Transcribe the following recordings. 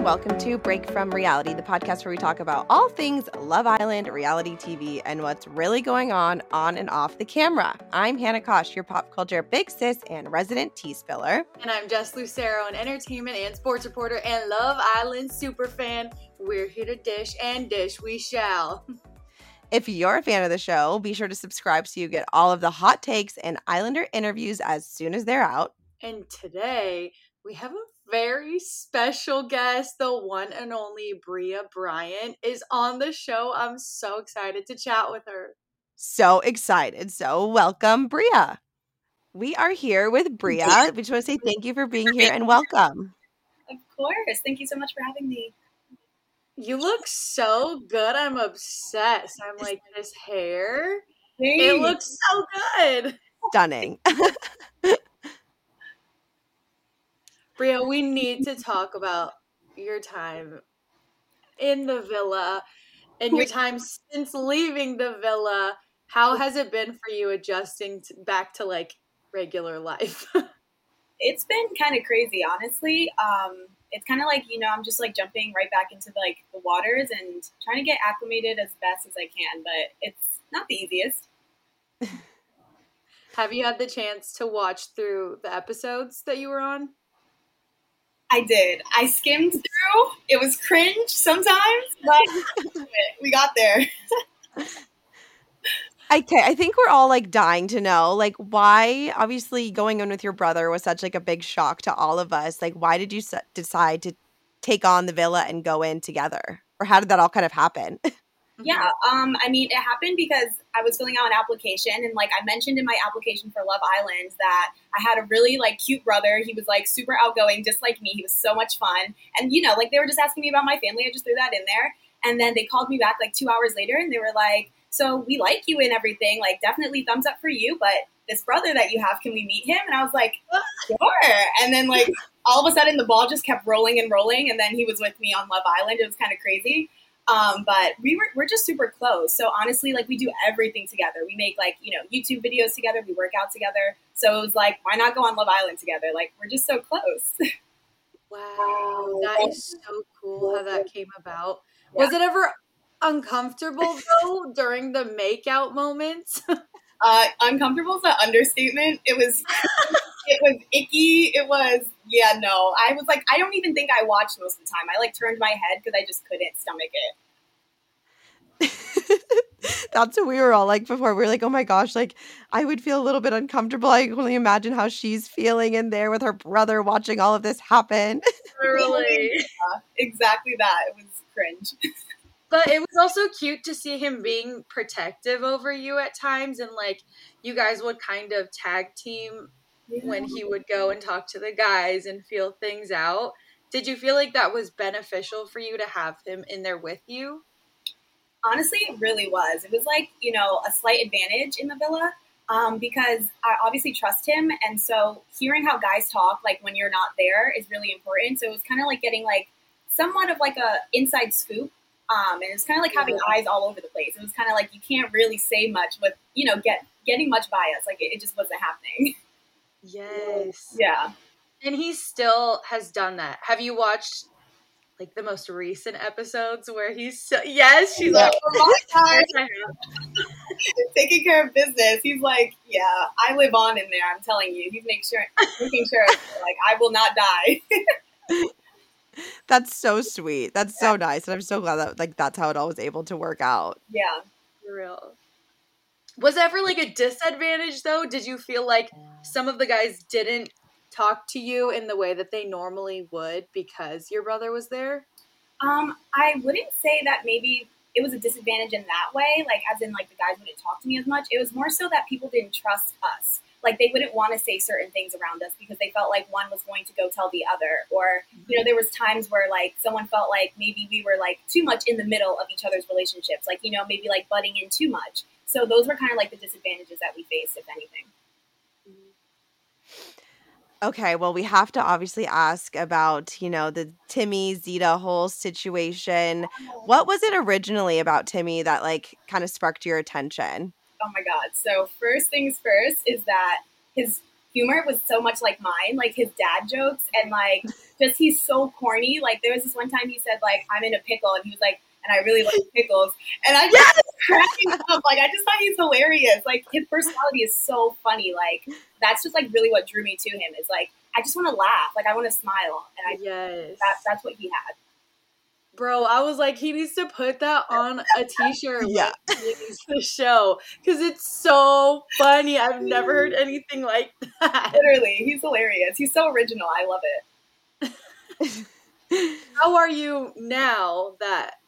and welcome to Break from Reality, the podcast where we talk about all things Love Island, reality TV, and what's really going on on and off the camera. I'm Hannah Kosh, your pop culture big sis and resident tea spiller. And I'm Jess Lucero, an entertainment and sports reporter and Love Island super fan. We're here to dish and dish we shall. If you're a fan of the show, be sure to subscribe so you get all of the hot takes and Islander interviews as soon as they're out. And today we have a very special guest. The one and only Bria Bryant is on the show. I'm so excited to chat with her. So excited. So, welcome, Bria. We are here with Bria. We just want to say thank you for being here and welcome. Of course. Thank you so much for having me. You look so good. I'm obsessed. I'm like, this hair, Thanks. it looks so good. Stunning. Bria, we need to talk about your time in the villa and your time since leaving the villa. How has it been for you adjusting to, back to like regular life? It's been kind of crazy, honestly. Um, it's kind of like you know I'm just like jumping right back into like the waters and trying to get acclimated as best as I can, but it's not the easiest. Have you had the chance to watch through the episodes that you were on? I did. I skimmed through. It was cringe sometimes, but we got there. Okay, I think we're all like dying to know, like, why? Obviously, going in with your brother was such like a big shock to all of us. Like, why did you decide to take on the villa and go in together, or how did that all kind of happen? Yeah, um, I mean, it happened because I was filling out an application, and like I mentioned in my application for Love Island, that I had a really like cute brother. He was like super outgoing, just like me. He was so much fun, and you know, like they were just asking me about my family. I just threw that in there, and then they called me back like two hours later, and they were like, "So we like you and everything. Like, definitely thumbs up for you, but." This brother that you have, can we meet him? And I was like, sure. And then, like, all of a sudden, the ball just kept rolling and rolling. And then he was with me on Love Island. It was kind of crazy. Um, but we were we're just super close. So honestly, like we do everything together. We make like you know YouTube videos together. We work out together. So it was like, why not go on Love Island together? Like we're just so close. Wow, that is so cool how that came about. Was it ever uncomfortable though during the makeout moments? uh, uncomfortable is an understatement. It was it was icky. It was yeah no. I was like I don't even think I watched most of the time. I like turned my head because I just couldn't stomach it. That's what we were all like before. We were like, oh my gosh, like I would feel a little bit uncomfortable. I can only imagine how she's feeling in there with her brother watching all of this happen. really? Yeah, exactly that. It was cringe. But it was also cute to see him being protective over you at times and like you guys would kind of tag team when he would go and talk to the guys and feel things out. Did you feel like that was beneficial for you to have him in there with you? honestly, it really was. It was like, you know, a slight advantage in the villa um, because I obviously trust him. And so hearing how guys talk, like when you're not there, is really important. So it was kind of like getting like somewhat of like a inside scoop. Um, and it's kind of like having eyes all over the place. It was kind of like you can't really say much with, you know, get getting much bias. Like it, it just wasn't happening. Yes. yeah. And he still has done that. Have you watched like the most recent episodes where he's so yes, she's like Oh my "Yes, Taking care of business. He's like, yeah, I live on in there. I'm telling you. He's make sure, making sure, like, I will not die. That's so sweet. That's so nice. And I'm so glad that like that's how it all was able to work out. yeah. For real. Was ever like a disadvantage though? Did you feel like some of the guys didn't talk to you in the way that they normally would because your brother was there? Um, I wouldn't say that maybe it was a disadvantage in that way, like as in like the guys wouldn't talk to me as much. It was more so that people didn't trust us. Like they wouldn't want to say certain things around us because they felt like one was going to go tell the other. Or, you know, there was times where like someone felt like maybe we were like too much in the middle of each other's relationships. Like, you know, maybe like butting in too much. So those were kind of like the disadvantages that we faced, if anything. Okay, well, we have to obviously ask about, you know, the Timmy Zeta whole situation. Oh. What was it originally about Timmy that like kind of sparked your attention? Oh my god. So first things first is that his humor was so much like mine, like his dad jokes and like just he's so corny. Like there was this one time he said like I'm in a pickle and he was like and I really like pickles. And I just yes! cracking up. Like I just thought he's hilarious. Like his personality is so funny. Like that's just like really what drew me to him. Is like I just want to laugh. Like I want to smile. And I yes. that, that's what he had. Bro, I was like, he needs to put that on a t-shirt yeah. the show because it's so funny. I've never heard anything like that. Literally, he's hilarious. He's so original. I love it. How are you now that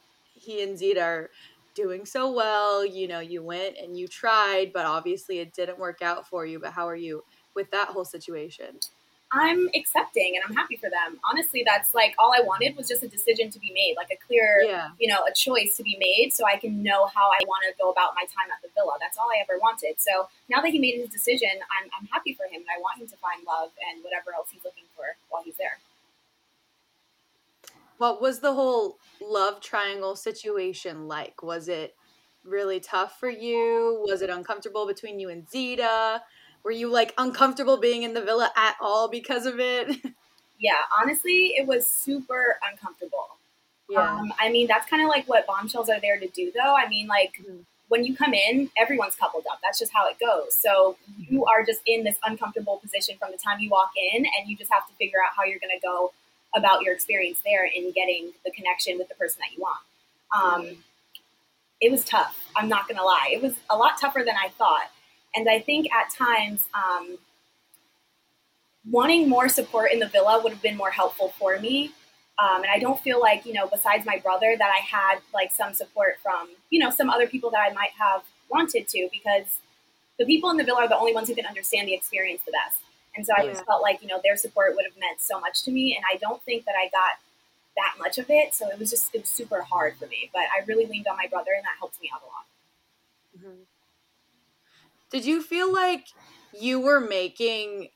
he and Zeta are doing so well? You know, you went and you tried, but obviously it didn't work out for you. But how are you with that whole situation? I'm accepting and I'm happy for them. Honestly, that's like all I wanted was just a decision to be made, like a clear, yeah. you know, a choice to be made so I can know how I want to go about my time at the villa. That's all I ever wanted. So now that he made his decision, I'm, I'm happy for him and I want him to find love and whatever else he's looking for while he's there. What was the whole love triangle situation like? Was it really tough for you? Was it uncomfortable between you and Zeta? Were you like uncomfortable being in the villa at all because of it? Yeah, honestly, it was super uncomfortable. Yeah. Um, I mean, that's kind of like what bombshells are there to do, though. I mean, like mm-hmm. when you come in, everyone's coupled up. That's just how it goes. So you are just in this uncomfortable position from the time you walk in, and you just have to figure out how you're going to go about your experience there in getting the connection with the person that you want. Um. It was tough. I'm not going to lie. It was a lot tougher than I thought. And I think at times, um, wanting more support in the villa would have been more helpful for me. Um, and I don't feel like, you know, besides my brother, that I had like some support from, you know, some other people that I might have wanted to, because the people in the villa are the only ones who can understand the experience the best. And so I just felt like, you know, their support would have meant so much to me. And I don't think that I got that much of it. So it was just, it was super hard for me. But I really leaned on my brother, and that helped me out a lot. Mm-hmm. Did you feel like you were making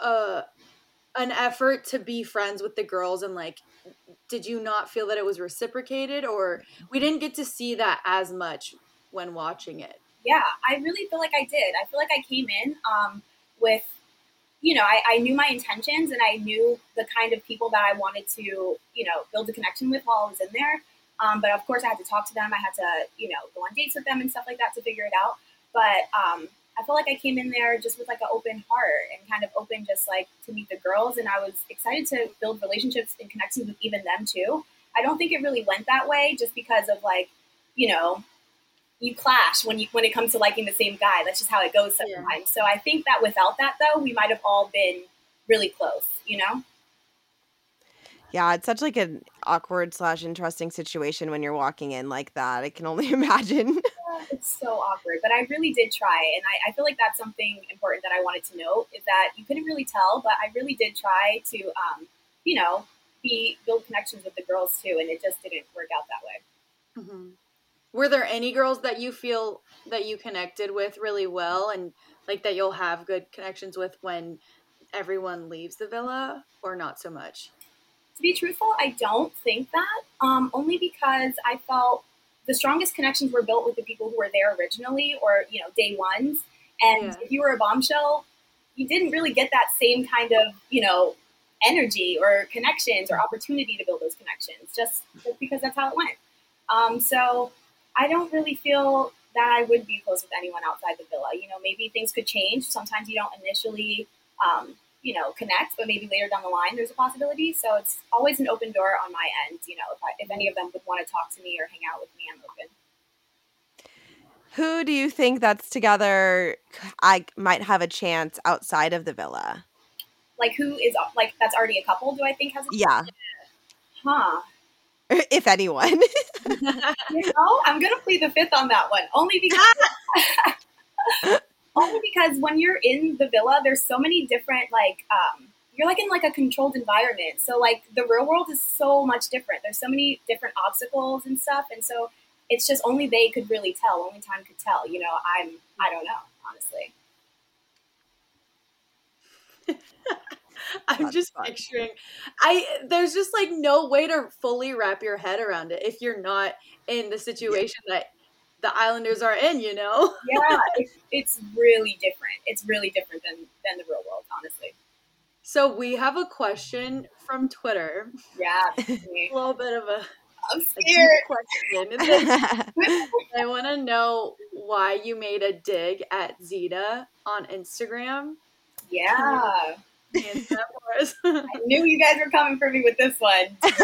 uh an effort to be friends with the girls and like did you not feel that it was reciprocated or we didn't get to see that as much when watching it? Yeah, I really feel like I did. I feel like I came in um with you know, I, I knew my intentions and I knew the kind of people that I wanted to, you know, build a connection with while I was in there. Um, but of course, I had to talk to them. I had to, you know, go on dates with them and stuff like that to figure it out. But um, I felt like I came in there just with like an open heart and kind of open just like to meet the girls. And I was excited to build relationships and connections with even them too. I don't think it really went that way just because of like, you know, you clash when you when it comes to liking the same guy. That's just how it goes sometimes. Yeah. So I think that without that though, we might have all been really close, you know? Yeah, it's such like an awkward slash interesting situation when you're walking in like that. I can only imagine. it's so awkward, but I really did try, and I, I, feel like that's something important that I wanted to note is that you couldn't really tell, but I really did try to, um, you know, be build connections with the girls too, and it just didn't work out that way. Mm-hmm. Were there any girls that you feel that you connected with really well, and like that you'll have good connections with when everyone leaves the villa, or not so much? To be truthful, I don't think that. Um, only because I felt the strongest connections were built with the people who were there originally or, you know, day ones. And yeah. if you were a bombshell, you didn't really get that same kind of, you know, energy or connections or opportunity to build those connections just, just because that's how it went. Um, so I don't really feel that I would be close with anyone outside the villa. You know, maybe things could change. Sometimes you don't initially um, you know, connect, but maybe later down the line there's a possibility. So it's always an open door on my end. You know, if, I, if any of them would want to talk to me or hang out with me, I'm open. Who do you think that's together? I might have a chance outside of the villa. Like who is like that's already a couple? Do I think has? A yeah. Huh. If anyone. you know, I'm gonna plead the fifth on that one, only because only because when you're in the villa, there's so many different like um, you're like in like a controlled environment. So like the real world is so much different. There's so many different obstacles and stuff, and so it's just only they could really tell. Only time could tell. You know, I'm I don't know honestly. I'm That's just fun. picturing I there's just like no way to fully wrap your head around it if you're not in the situation that the Islanders are in, you know? yeah, it's, it's really different. It's really different than than the real world, honestly. So we have a question from Twitter. Yeah, a little bit of a, I'm scared. question. I want to know why you made a dig at Zeta on Instagram. Yeah, Answer that for. I knew you guys were coming for me with this one. That's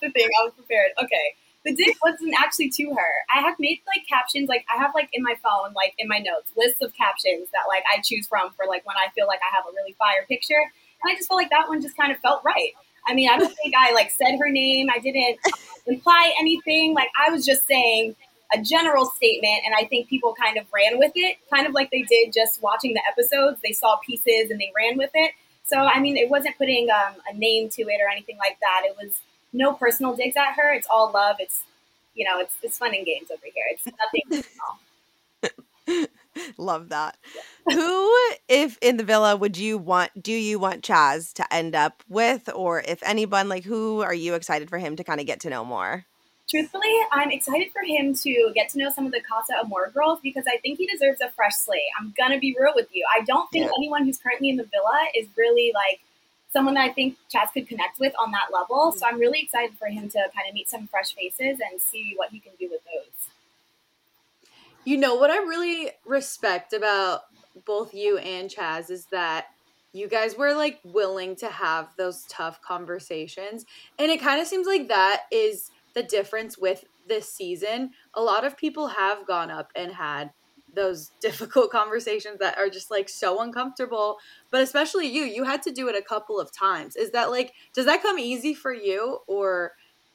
the thing. I was prepared. Okay. The dick wasn't actually to her. I have made like captions, like I have like in my phone, like in my notes, lists of captions that like I choose from for like when I feel like I have a really fire picture. And I just felt like that one just kind of felt right. I mean, I don't think I like said her name. I didn't um, imply anything. Like I was just saying a general statement, and I think people kind of ran with it, kind of like they did just watching the episodes. They saw pieces and they ran with it. So I mean, it wasn't putting um, a name to it or anything like that. It was no personal digs at her. It's all love. It's you know, it's it's fun and games over here. It's nothing personal. Love that. Who, if in the villa, would you want? Do you want Chaz to end up with, or if anyone, like who are you excited for him to kind of get to know more? Truthfully, I'm excited for him to get to know some of the Casa Amor girls because I think he deserves a fresh slate. I'm gonna be real with you. I don't think Yeah. anyone who's currently in the villa is really like someone that I think Chaz could connect with on that level. Mm-hmm. So I'm really excited for him to kind of meet some fresh faces and see what he can do with those. You know what I really respect about both you and Chaz is that you guys were like willing to have those tough conversations. And it kind of seems like that is the difference with this season. A lot of people have gone up and had those difficult conversations that are just like so uncomfortable, but especially you, you had to do it a couple of times. Is that like does that come easy for you or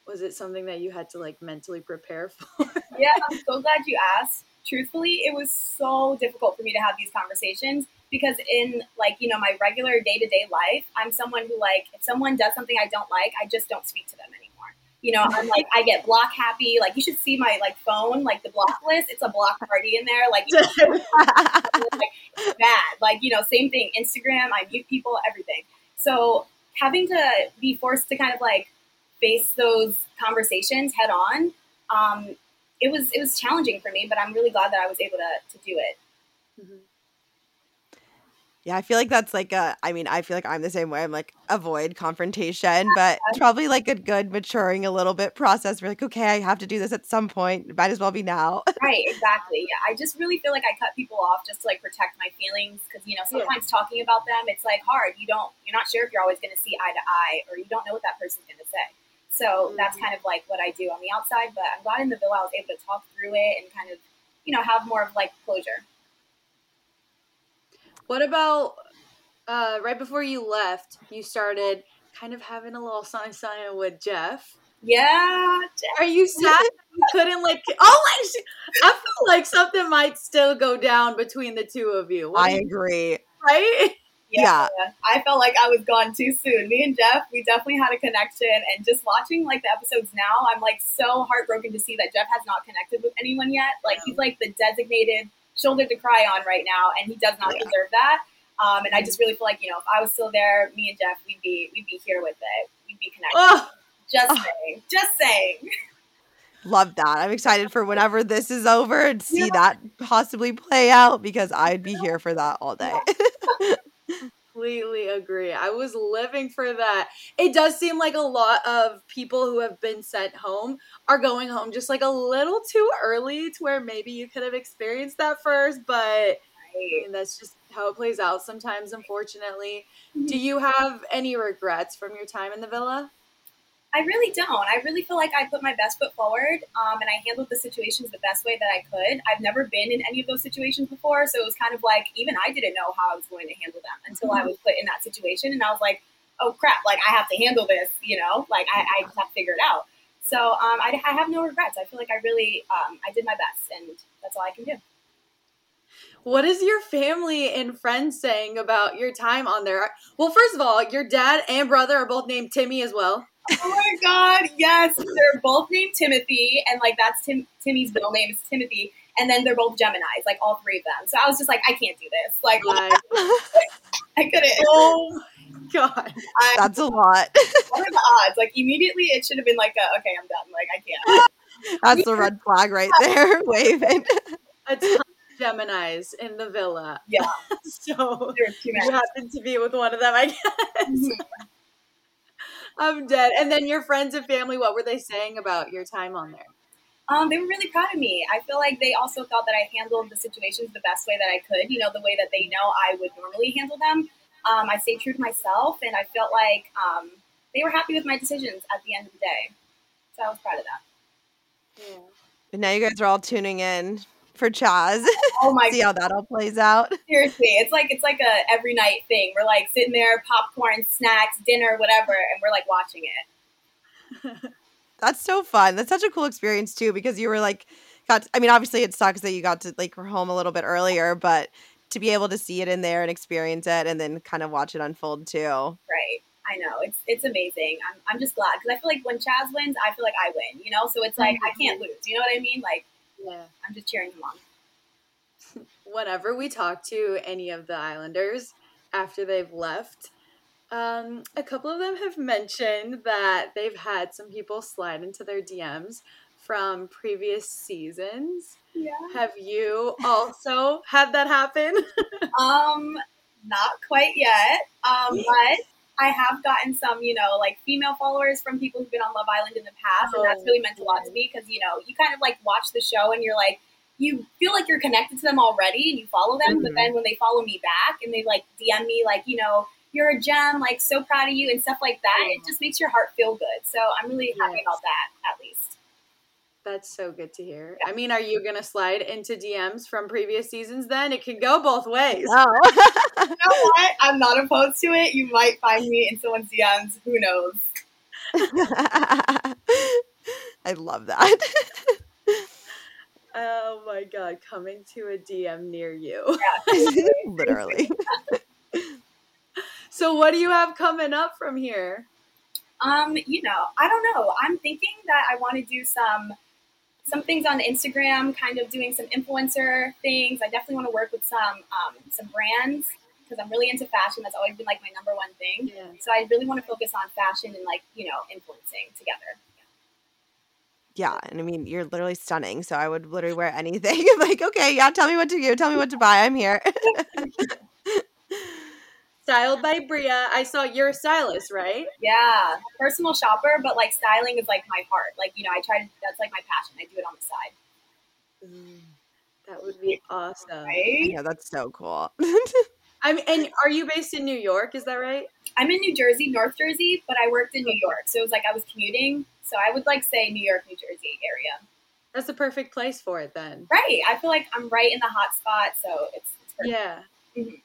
was it something that you had to like mentally prepare for? Yeah, I'm so glad you asked. Truthfully, it was so difficult for me to have these conversations because in like, you know, my regular day-to-day life, I'm someone who like if someone does something I don't like, I just don't speak to them. You know, I'm like I get block happy. Like you should see my like phone, like the block list. It's a block party in there. Like like bad. Like, you know, same thing. Instagram, I mute people, everything. So having to be forced to kind of like face those conversations head on, um, it was it was challenging for me, but I'm really glad that I was able to to do it. Yeah, I feel like that's like a. I mean, I feel like I'm the same way. I'm like avoid confrontation, but it's probably like a good maturing a little bit process. We're like, okay, I have to do this at some point. Might as well be now. Right, exactly. Yeah, I just really feel like I cut people off just to like protect my feelings because you know sometimes talking about them it's like hard. You don't you're not sure if you're always going to see eye to eye or you don't know what that person's going to say. So that's mm-hmm. kind of like what I do on the outside. But I'm glad in the villa I was able to talk through it and kind of you know have more of like closure. What about uh, right before you left? You started kind of having a little sign sign with Jeff. Yeah, Are you sad that you couldn't like? Oh my! sh- I feel like something might still go down between the two of you. What I you- agree. right? Yeah, I felt like I was gone too soon. Me and Jeff, we definitely had a connection, and just watching like the episodes now, I'm like so heartbroken to see that Jeff has not connected with anyone yet. Like he's like the designated shoulder to cry on right now, and he does not Yeah. deserve that. Um, and I just really feel like you know, if I was still there, me and Jeff, we'd be we'd be here with it. We'd be connected. Oh, Just Oh. saying, just saying. Love that. I'm excited for whenever this is over and see Yeah. that possibly play out because I'd be here for that all day. completely agree. I was living for that. It does seem like a lot of people who have been sent home are going home just like a little too early to where maybe you could have experienced that first, but I mean, that's just how it plays out sometimes, unfortunately. Do mm-hmm. you have any regrets from your time in the villa? I really don't. I really feel like I put my best foot forward, um, and I handled the situations the best way that I could. I've never been in any of those situations before, so it was kind of like even I didn't know how I was going to handle them until I was put in that situation, and I was like, "Oh crap! Like I have to handle this," you know? Like I, I just have to figure it out. So um, I, I have no regrets. I feel like I really um, I did my best, and that's all I can do. What is your family and friends saying about your time on there? Well, first of all, your dad and brother are both named Timmy as well. Oh my god, yes. They're both named Timothy, and like that's Tim Timmy's middle name is Timothy, and then they're both Geminis, like all three of them. So I was just like, I can't do this. Like Like, I couldn't. oh my god. I, That's a lot. what are the odds? Like immediately, it should have been like, a, okay, I'm done. Like I can't. That's the red flag right there, waving. A ton of Geminis in the villa. Yeah. so you happen to be with one of them, I guess. Mhm. I'm dead. And then your friends and family, what were they saying about your time on there? Um, they were really proud of me. I feel like they also thought that I handled the situations the best way that I could, you know, the way that they know I would normally handle them. Um, I stayed true to myself, and I felt like um, they were happy with my decisions at the end of the day. So I was proud of that. Yeah. And now you guys are all tuning in for Chaz. Oh my See how that all plays out. Seriously, it's like it's like a every night thing. We're like sitting there, popcorn, snacks, dinner, whatever, and we're like watching it. That's so fun. That's such a cool experience too, because you were like, got. I mean, obviously it sucks that you got to like home a little bit earlier, but to be able to see it in there and experience it, and then kind of watch it unfold too. Right. I know it's it's amazing. I'm, I'm just glad because I feel like when Chaz wins, I feel like I win. You know, so it's like mm-hmm. I can't lose. You know what I mean? Like Yeah. I'm just cheering him on. whenever we talk to any of the Islanders after they've left, um, a couple of them have mentioned that they've had some people slide into their DMs from previous seasons. Yeah. Have you also had that happen? Um, not quite yet. Um, but I have gotten some, you know, like female followers from people who've been on Love Island in the past, and that's Oh, really meant a lot to me because you know you kind of like watch the show and you're like you feel like you're connected to them already and you follow them, but Mhm. then when they follow me back and they like DM me like you know you're a gem, like so proud of you and stuff like that, it just makes your heart feel good. So I'm really happy about that at least. That's so good to hear. I mean, are you going to slide into DMs from previous seasons then? It can go both ways. Oh. You know what? I'm not opposed to it. You might find me in someone's DMs. Who knows? I love that. Oh my God, coming to a DM near you. Yeah. Literally. So, what do you have coming up from here? Um, you know, I don't know. I'm thinking that I want to do some some things on Instagram, kind of doing some influencer things. I definitely want to work with some um, some brands because I'm really into fashion. That's always been like my number one thing. Yeah. So I really want to focus on fashion and like you know influencing together. Yeah, and I mean, you're literally stunning. So I would literally wear anything. like, okay, yeah, tell me what to do. Tell me what to buy. I'm here. Styled by Bria. I saw you're a stylist, right? Yeah, personal shopper, but like styling is like my heart. Like you know, I try to. That's like my passion. I do it on the side. Mm, That would be awesome. Right? yeah, that's so cool. I mean, and are you based in New York? Is that right? I'm in New Jersey, North Jersey, but I worked in New York, so it was like I was commuting. So I would like say New York, New Jersey area. That's the perfect place for it then. Right. I feel like I'm right in the hot spot, so it's, it's perfect. Yeah. Mhm.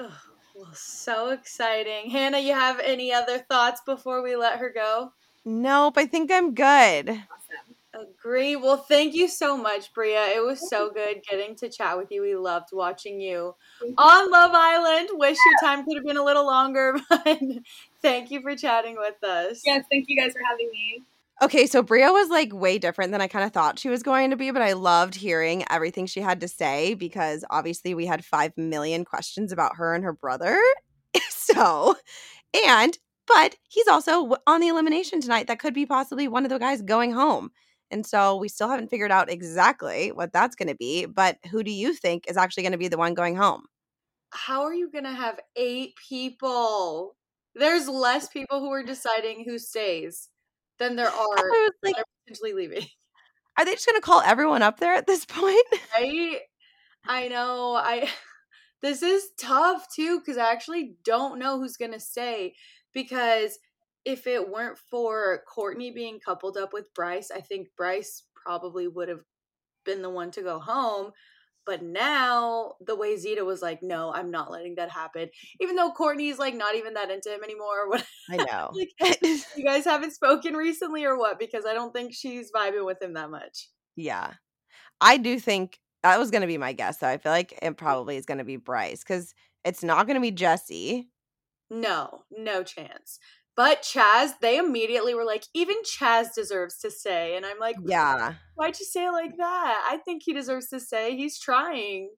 Ugh, well, so exciting. Hannah, you have any other thoughts before we let her go? nope, I think I'm good. Awesome. Agree. Well, thank you so much, Bria. It was so good getting to chat with you. We loved watching you you. on Love Island. Wish your time could have been a little longer, but thank you for chatting with us. Yes, thank you guys for having me. Okay, so Bria was like way different than I kind of thought she was going to be, but I loved hearing everything she had to say because obviously we had 5 million questions about her and her brother. so, and, but he's also on the elimination tonight. That could be possibly one of the guys going home. And so we still haven't figured out exactly what that's going to be. But who do you think is actually going to be the one going home? How are you going to have eight people? There's less people who are deciding who stays than there are like, potentially leaving. are they just going to call everyone up there at this point? I I know. I this is tough too because I actually don't know who's gonna stay because if it weren't for Courtney being coupled up with Bryce, I think Bryce probably would have been the one to go home. But now the way Zeta was like, no, I'm not letting that happen. Even though Courtney's like not even that into him anymore. What I know. like you guys haven't spoken recently or what? Because I don't think she's vibing with him that much. Yeah. I do think that was going to be my guess, though. I feel like it probably is going to be Bryce because it's not going to be Jesse. No, no chance. But Chaz, they immediately were like, even Chaz deserves to say. And I'm like, Yeah. why'd you say it like that? I think he deserves to say. He's trying.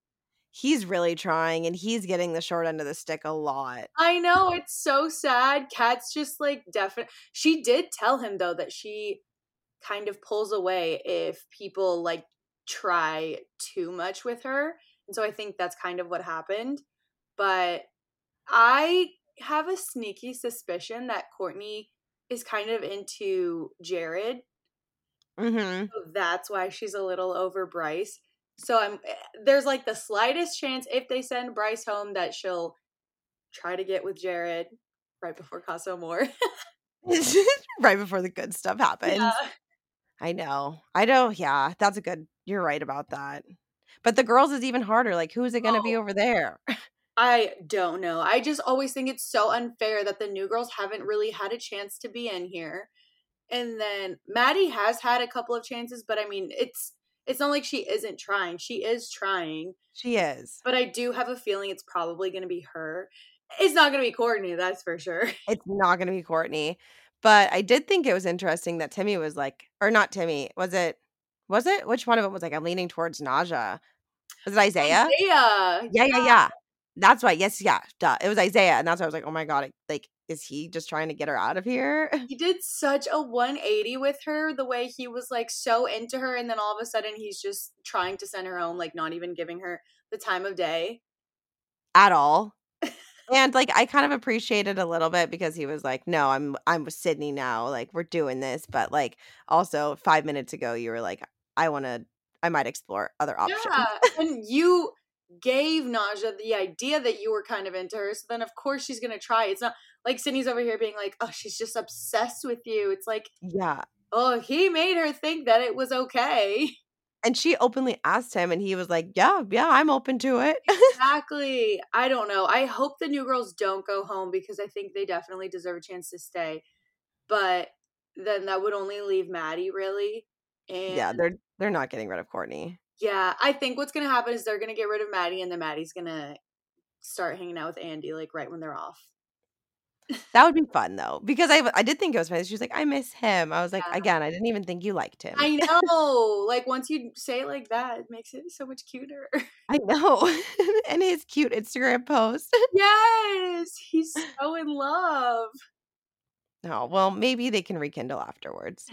He's really trying and he's getting the short end of the stick a lot. I know it's so sad. Kat's just like definitely. She did tell him though that she kind of pulls away if people like try too much with her. And so I think that's kind of what happened. But I have a sneaky suspicion that Courtney is kind of into Jared. Mm-hmm. So that's why she's a little over Bryce. So I'm eh, there's like the slightest chance if they send Bryce home that she'll try to get with Jared right before Casa Amor. right before the good stuff happens. Yeah. I know. I know. Yeah, that's a good. You're right about that. But the girls is even harder. Like, who is it going to be Oh. over there? I don't know. I just always think it's so unfair that the new girls haven't really had a chance to be in here. And then Maddie has had a couple of chances, but I mean, it's it's not like she isn't trying. She is trying, She is. but I do have a feeling it's probably going to be her. It's not going to be Courtney, that's for sure. It's not going to be Courtney. But I did think it was interesting that Timmy was like, or not Timmy. Was it? Was it? Which one of them was like? I'm leaning towards Nadjha. Was it oh, Isaiah? Yeah. Yeah, yeah, yeah. That's why. Yes, yeah. Duh. It was Isaiah, and that's why I was like, oh my god, like, is he just trying to get her out of here? He did such a 180 with her, the way he was like so into her, and then all of a sudden he's just trying to send her home, like not even giving her the time of day. At all. And like I kind of appreciated a little bit because he was like, "No, I'm I'm with Sydney now. Like we're doing this." But like also 5 minutes ago you were like, "I want to I might explore other options." Yeah, and you gave Nadjha the idea that you were kind of into her, so then of course she's gonna try. It's not like Sydney's over here being like, "Oh, she's just obsessed with you." It's like, Yeah. oh, he made her think that it was okay. And she openly asked him and he was like, "Yeah, yeah, I'm open to it." Exactly. I don't know. I hope the new girls don't go home because I think they definitely deserve a chance to stay. But then that would only leave Maddie really. And yeah, they're they're not getting rid of Courtney. Yeah, I think what's gonna happen is they're gonna get rid of Maddie and then Maddie's gonna start hanging out with Andy like right when they're off. That would be fun though, because I I did think it was funny. She was like, "I miss him." I was like, Yeah. "Again, I didn't even think you liked him." I know. like once you say it like that, it makes it so much cuter. I know. and his cute Instagram post. yes, he's so in love. Oh, well, maybe they can rekindle afterwards.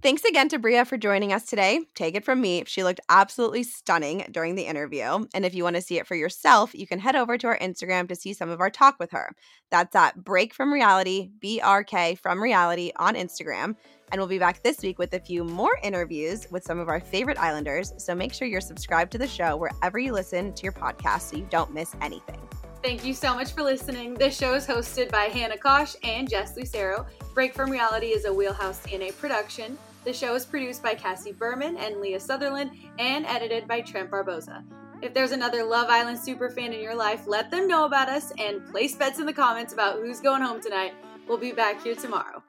Thanks again to Bria for joining us today. Take it from me, she looked absolutely stunning during the interview. And if you want to see it for yourself, you can head over to our Instagram to see some of our talk with her. That's at Break from Reality, B R K from Reality on Instagram. And we'll be back this week with a few more interviews with some of our favorite Islanders. So make sure you're subscribed to the show wherever you listen to your podcast so you don't miss anything. Thank you so much for listening. This show is hosted by Hannah Kosh and Jess Lucero. Break from Reality is a Wheelhouse DNA production. The show is produced by Cassie Berman and Leah Sutherland and edited by Trent Barboza. If there's another Love Island superfan in your life, let them know about us and place bets in the comments about who's going home tonight. We'll be back here tomorrow.